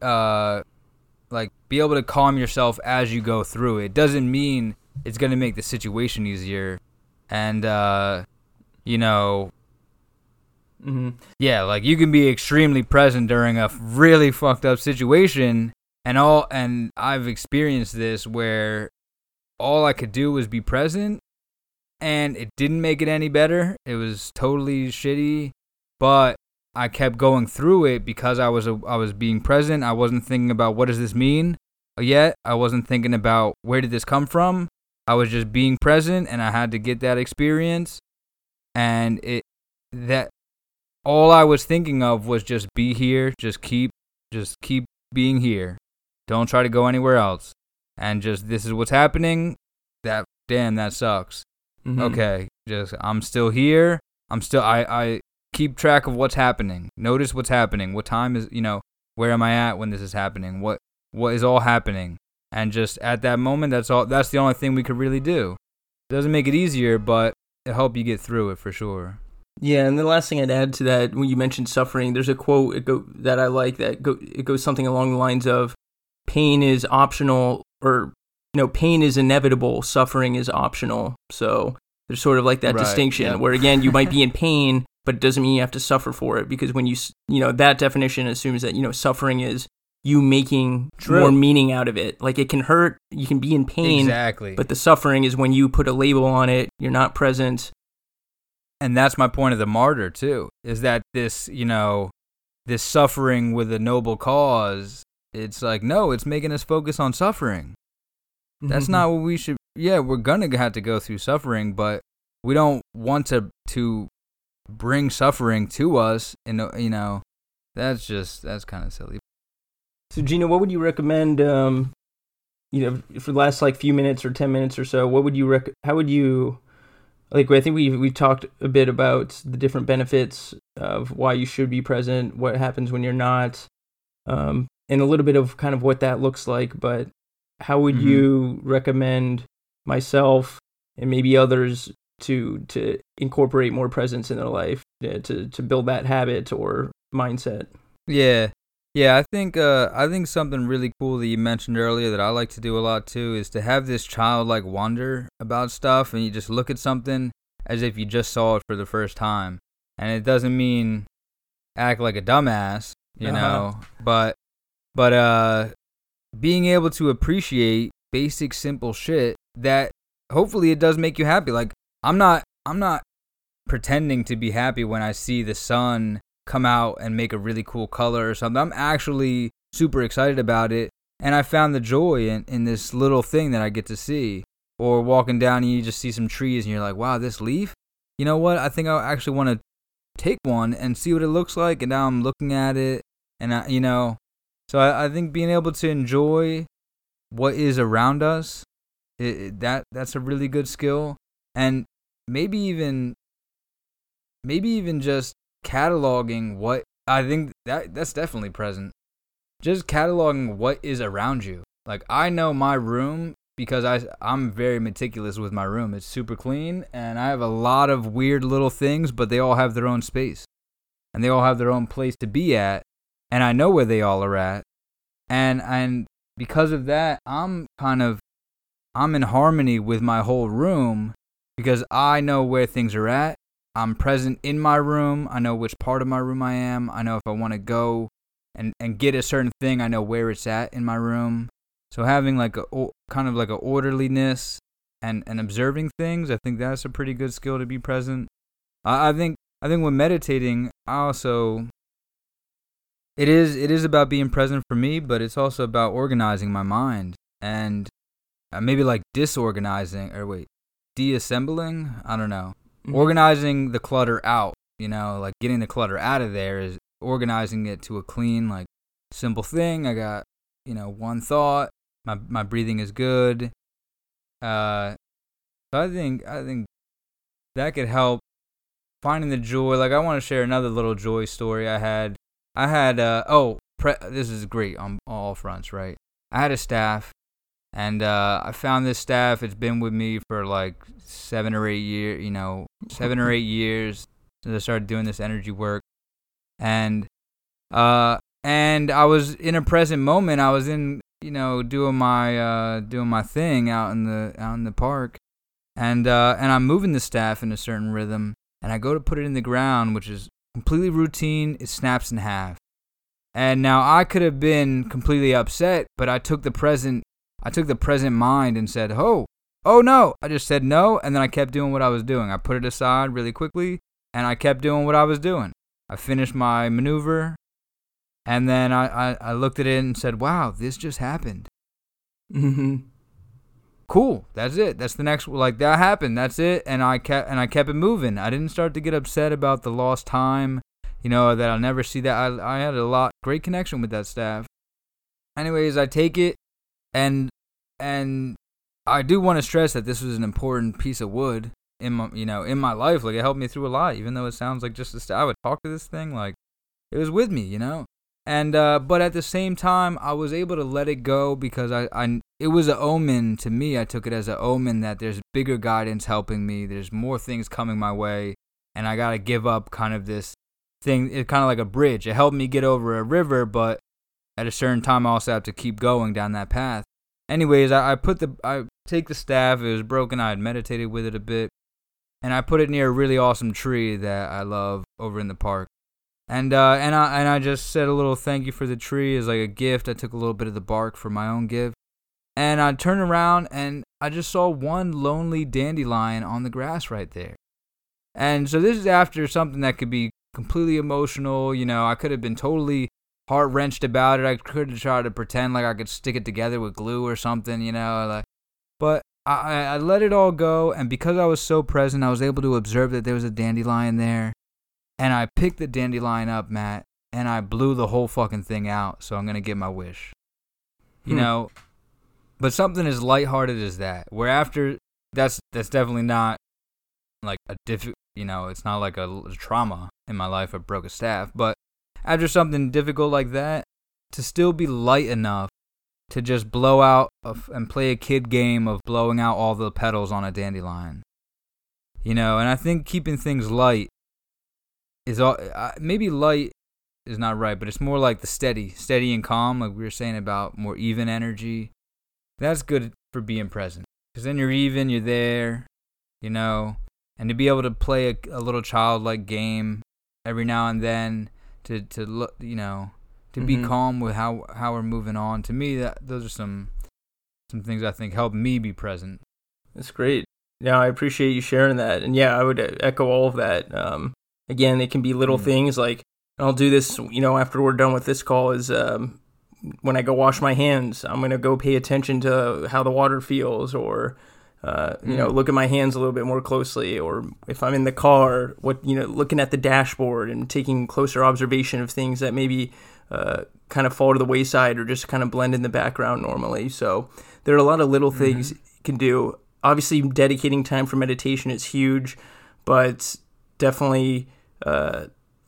uh, like be able to calm yourself as you go through it. Doesn't mean it's gonna make the situation easier, and uh, you know. Mm-hmm. Yeah, like you can be extremely present during a really fucked up situation, and all and I've experienced this where all I could do was be present and it didn't make it any better. It was totally shitty, but I kept going through it because I was a, I was being present. I wasn't thinking about what does this mean yet. I wasn't thinking about where did this come from. I was just being present and I had to get that experience and it that all I was thinking of was just be here, just keep just keep being here. Don't try to go anywhere else. And just this is what's happening. That damn, that sucks. Mm-hmm. Okay, just I'm still here. I'm still I I keep track of what's happening. Notice what's happening. What time is, you know, where am I at when this is happening? What what is all happening? And just at that moment, that's all that's the only thing we could really do. It doesn't make it easier, but it help you get through it for sure. Yeah, and the last thing I'd add to that, when you mentioned suffering, there's a quote go, that I like that go, it goes something along the lines of, "Pain is optional," or you know, pain is inevitable, suffering is optional. So there's sort of like that right, distinction yeah. where again, you might be in (laughs) pain, but it doesn't mean you have to suffer for it because when you you know that definition assumes that you know suffering is you making True. more meaning out of it. Like it can hurt, you can be in pain, exactly. But the suffering is when you put a label on it, you're not present. And that's my point of the martyr too, is that this, you know, this suffering with a noble cause, it's like no, it's making us focus on suffering. That's mm-hmm. not what we should. Yeah, we're gonna have to go through suffering, but we don't want to to bring suffering to us. And you know, that's just that's kind of silly. So, Gina, what would you recommend? Um, you know, for the last like few minutes or ten minutes or so, what would you rec? How would you? Like, I think we we talked a bit about the different benefits of why you should be present, what happens when you're not, um, and a little bit of kind of what that looks like. But how would mm-hmm. you recommend myself and maybe others to to incorporate more presence in their life to to build that habit or mindset yeah yeah i think uh i think something really cool that you mentioned earlier that i like to do a lot too is to have this childlike wonder about stuff and you just look at something as if you just saw it for the first time and it doesn't mean act like a dumbass you uh-huh. know but but uh being able to appreciate basic simple shit that hopefully it does make you happy. Like I'm not I'm not pretending to be happy when I see the sun come out and make a really cool color or something. I'm actually super excited about it and I found the joy in, in this little thing that I get to see. Or walking down and you just see some trees and you're like, wow, this leaf? You know what? I think I actually want to take one and see what it looks like. And now I'm looking at it and I, you know, so I, I think being able to enjoy what is around us, it, that that's a really good skill, and maybe even maybe even just cataloging what I think that that's definitely present. Just cataloging what is around you. Like I know my room because I I'm very meticulous with my room. It's super clean and I have a lot of weird little things, but they all have their own space. And they all have their own place to be at, and I know where they all are at. And and because of that, I'm kind of I'm in harmony with my whole room because I know where things are at. I'm present in my room. I know which part of my room I am. I know if I want to go and and get a certain thing, I know where it's at in my room. So having like a kind of like a orderliness and and observing things, I think that's a pretty good skill to be present. I, I think I think when meditating, I also it is it is about being present for me, but it's also about organizing my mind and uh, maybe like disorganizing or wait, deassembling. I don't know, mm-hmm. organizing the clutter out. You know, like getting the clutter out of there is organizing it to a clean, like simple thing. I got you know one thought. My my breathing is good. Uh, so I think I think that could help finding the joy. Like I want to share another little joy story I had. I had uh oh pre- this is great on all fronts, right? I had a staff and uh, I found this staff. It's been with me for like seven or eight years. You know, seven or eight years since I started doing this energy work, and uh, and I was in a present moment. I was in, you know, doing my uh, doing my thing out in the out in the park, and uh, and I'm moving the staff in a certain rhythm, and I go to put it in the ground, which is completely routine. It snaps in half. And now I could have been completely upset, but I took the present I took the present mind and said, "Oh, oh no!" I just said no, and then I kept doing what I was doing. I put it aside really quickly, and I kept doing what I was doing. I finished my maneuver, and then I, I, I looked at it and said, "Wow, this just happened." Mm-hmm. Cool. That's it. That's the next. Like that happened. That's it. And I kept and I kept it moving. I didn't start to get upset about the lost time. You know that I'll never see that. I I had a lot great connection with that staff. Anyways, I take it and and I do want to stress that this was an important piece of wood in my you know in my life. Like it helped me through a lot, even though it sounds like just I would talk to this thing like it was with me, you know. And uh, but at the same time, I was able to let it go because I, I it was an omen to me. I took it as an omen that there's bigger guidance helping me. There's more things coming my way, and I gotta give up kind of this thing. It's kind of like a bridge. It helped me get over a river, but at a certain time, I also have to keep going down that path. Anyways, I, I put the I take the staff. It was broken. I had meditated with it a bit, and I put it near a really awesome tree that I love over in the park. And uh, and I and I just said a little thank you for the tree as like a gift. I took a little bit of the bark for my own gift, and I turned around and I just saw one lonely dandelion on the grass right there. And so this is after something that could be completely emotional. You know, I could have been totally heart wrenched about it. I could have tried to pretend like I could stick it together with glue or something, you know. Like, but I, I let it all go, and because I was so present, I was able to observe that there was a dandelion there, and I picked the dandelion up, Matt, and I blew the whole fucking thing out. So I'm gonna get my wish, you hmm. know. But something as lighthearted as that, where after that's that's definitely not like a diff, you know, it's not like a, a trauma in my life. I broke a staff, but after something difficult like that, to still be light enough to just blow out and play a kid game of blowing out all the petals on a dandelion. You know, and I think keeping things light is all uh, maybe light is not right, but it's more like the steady, steady and calm, like we were saying about more even energy. That's good for being present because then you're even, you're there, you know, and to be able to play a, a little childlike game every now and then to to look, you know, to mm-hmm. be calm with how how we're moving on. To me, that those are some some things I think help me be present. That's great. Yeah, I appreciate you sharing that. And yeah, I would echo all of that. Um, again, it can be little mm-hmm. things like I'll do this, you know, after we're done with this call is um, when I go wash my hands, I'm going to go pay attention to how the water feels or uh, you know, mm. look at my hands a little bit more closely, or if I'm in the car, what you know, looking at the dashboard and taking closer observation of things that maybe uh, kind of fall to the wayside or just kind of blend in the background normally. So there are a lot of little things mm-hmm. you can do. Obviously, dedicating time for meditation is huge, but definitely uh,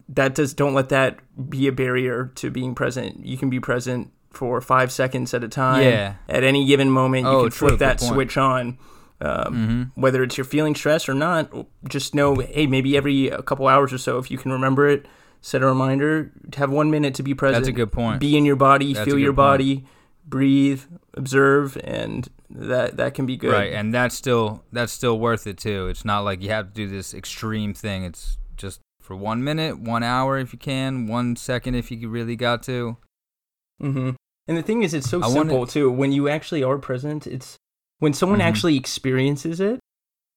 that does don't let that be a barrier to being present. You can be present for five seconds at a time. Yeah. At any given moment, you Oh, can true, flip that point. switch on. Um, Whether it's you're feeling stressed or not, just know, hey, maybe every a couple hours or so, if you can remember it, set a reminder. Have one minute to be present. That's a good point. Be in your body, That's feel your point. body, breathe, observe, and that that can be good. Right, and that's still that's still worth it too. It's not like you have to do this extreme thing. It's just for one minute, one hour if you can, one second if you really got to. Mm-hmm. And the thing is, it's so I simple too. When you actually are present, it's when someone Mhm. actually experiences it,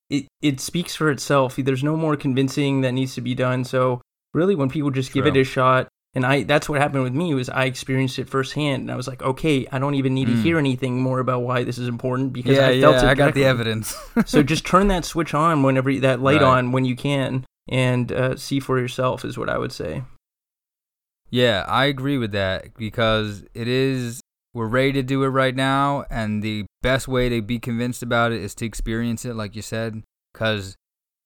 it it speaks for itself. There's no more convincing that needs to be done. So really, when people just give it a shot, and I that's what happened with me was I experienced it firsthand, and I was like, okay, I don't even need to Mm. hear anything more about why this is important because yeah, I felt yeah, it. I got the evidence. (laughs) so just turn that switch on whenever that light Right. on when you can, and uh, see for yourself is what I would say. Yeah, I agree with that because it is we're ready to do it right now and the best way to be convinced about it is to experience it like you said cuz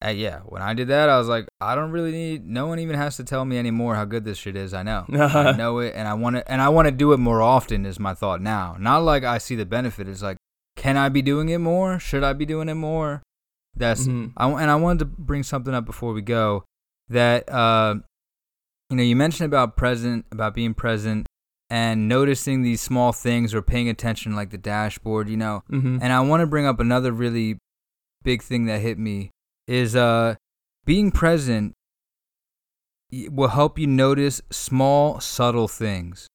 uh, yeah, when I did that I was like I don't really need no one even has to tell me anymore how good this shit is. I know. (laughs) I know it and I want to and I want to do it more often is my thought now. Not like I see the benefit it's like can I be doing it more? Should I be doing it more? That's Mhm. I, and I wanted to bring something up before we go that uh, you know you mentioned about present about being present and noticing these small things or paying attention like the dashboard you know? Hmm and I want to bring up another really big thing that hit me is uh being present will help you notice small subtle things.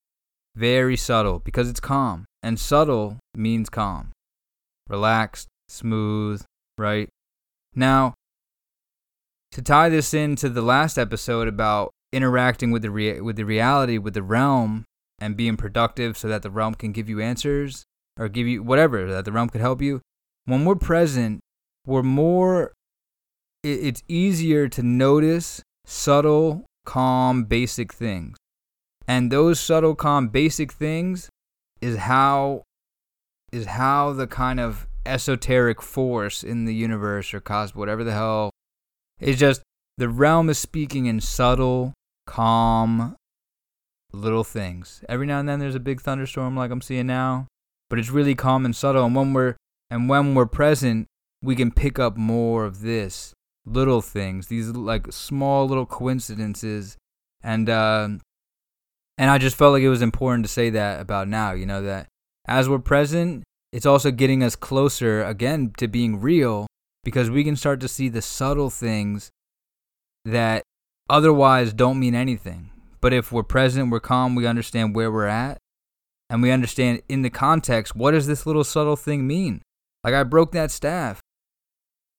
Very subtle because it's calm and subtle means calm. Relaxed smooth right now to tie this into the last episode about interacting with the rea- with the reality with the realm and being productive so that the realm can give you answers or give you whatever that the realm could help you when we're present we're more it, it's easier to notice subtle calm basic things. And those subtle calm basic things is how is how the kind of esoteric force in the universe or cosmos whatever the hell. It's just the realm is speaking in subtle calm little things. Every now and then there's a big thunderstorm like i'm seeing now but it's really calm and subtle. And when we're and when we're present we can pick up more of this little things these like small little coincidences. And uh, and i just felt like it was important to say that about now you know that as we're present it's also getting us closer again to being real because we can start to see the subtle things that otherwise don't mean anything. But if we're present we're calm we understand where we're at and we understand in the context what does this little subtle thing mean? Like i broke that staff.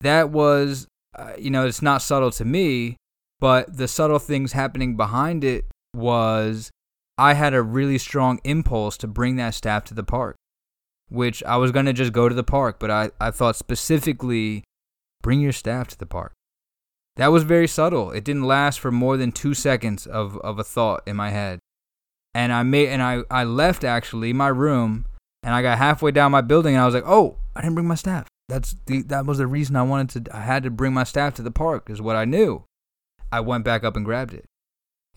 That was uh, you know it's not subtle to me but the subtle things happening behind it was i had a really strong impulse to bring that staff to the park which i was going to just go to the park but I, I thought specifically bring your staff to the park that was very subtle it didn't last for more than two seconds of, of a thought in my head and I made and I, I left actually my room and I got halfway down my building and I was like, oh, I didn't bring my staff. That's the that was the reason I wanted to. I had to bring my staff to the park is what I knew. I went back up and grabbed it.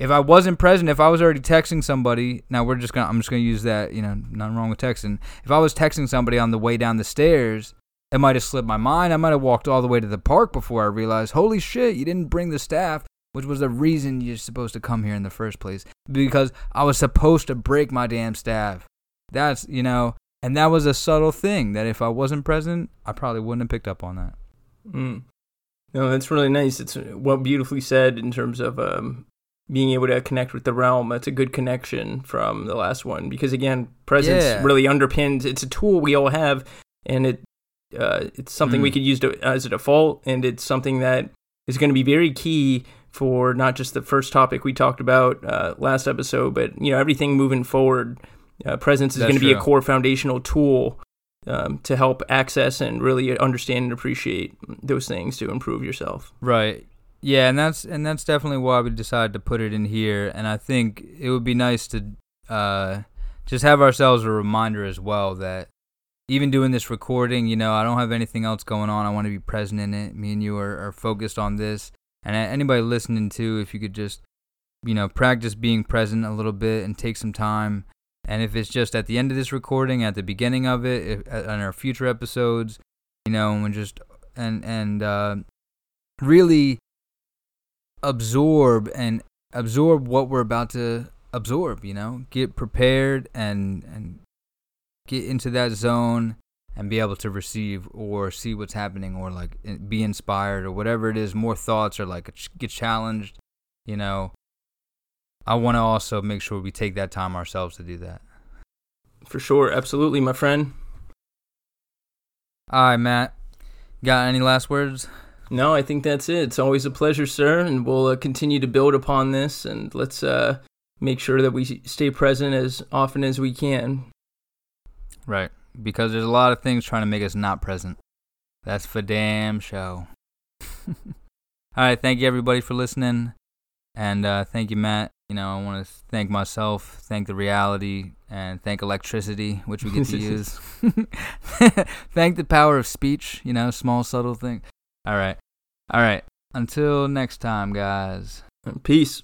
If I wasn't present, if I was already texting somebody, now we're just gonna I'm just gonna use that. You know, nothing wrong with texting. If I was texting somebody on the way down the stairs, it might have slipped my mind. I might have walked all the way to the park before I realized, holy shit, you didn't bring the staff which was the reason you're supposed to come here in the first place because I was supposed to break my damn staff. That's, you know, and that was a subtle thing that if I wasn't present, I probably wouldn't have picked up on that. Mm. No, that's really nice. It's well beautifully said in terms of um, being able to connect with the realm. That's a good connection from the last one because again, presence Yeah. really underpins. It's a tool we all have, and it uh, it's something we Mm. could use to, as a default, and it's something that is going to be very key for not just the first topic we talked about uh, last episode, but you know everything moving forward. Uh, presence is going to be a core foundational tool um, to help access and really understand and appreciate those things to improve yourself. Right. Yeah, and that's and that's definitely why we decided to put it in here. And I think it would be nice to uh, just have ourselves a reminder as well that even doing this recording, you know, I don't have anything else going on. I want to be present in it. Me and you are, are focused on this. And anybody listening too, if you could just, you know, practice being present a little bit and take some time And if it's just at the end of this recording, at the beginning of it, if, on our future episodes, you know, and just and and uh, really absorb and absorb what we're about to absorb. You know, get prepared and and get into that zone and be able to receive or see what's happening or like be inspired or whatever it is more thoughts or like get challenged you know? I want to also make sure we take that time ourselves to do that. For sure. Absolutely my friend. All right matt. Got any last words no i think that's it it's always a pleasure sir and we'll uh, continue to build upon this and let's uh, make sure that we stay present as often as we can right because there's a lot of things trying to make us not present. That's for damn show. (laughs) All right, thank you everybody for listening, and uh, thank you, Matt. You know, I want to thank myself, thank the reality, and thank electricity, which we get to (laughs) use. (laughs) thank the power of speech. You know, small subtle thing. All right, all right. Until next time, guys. Peace.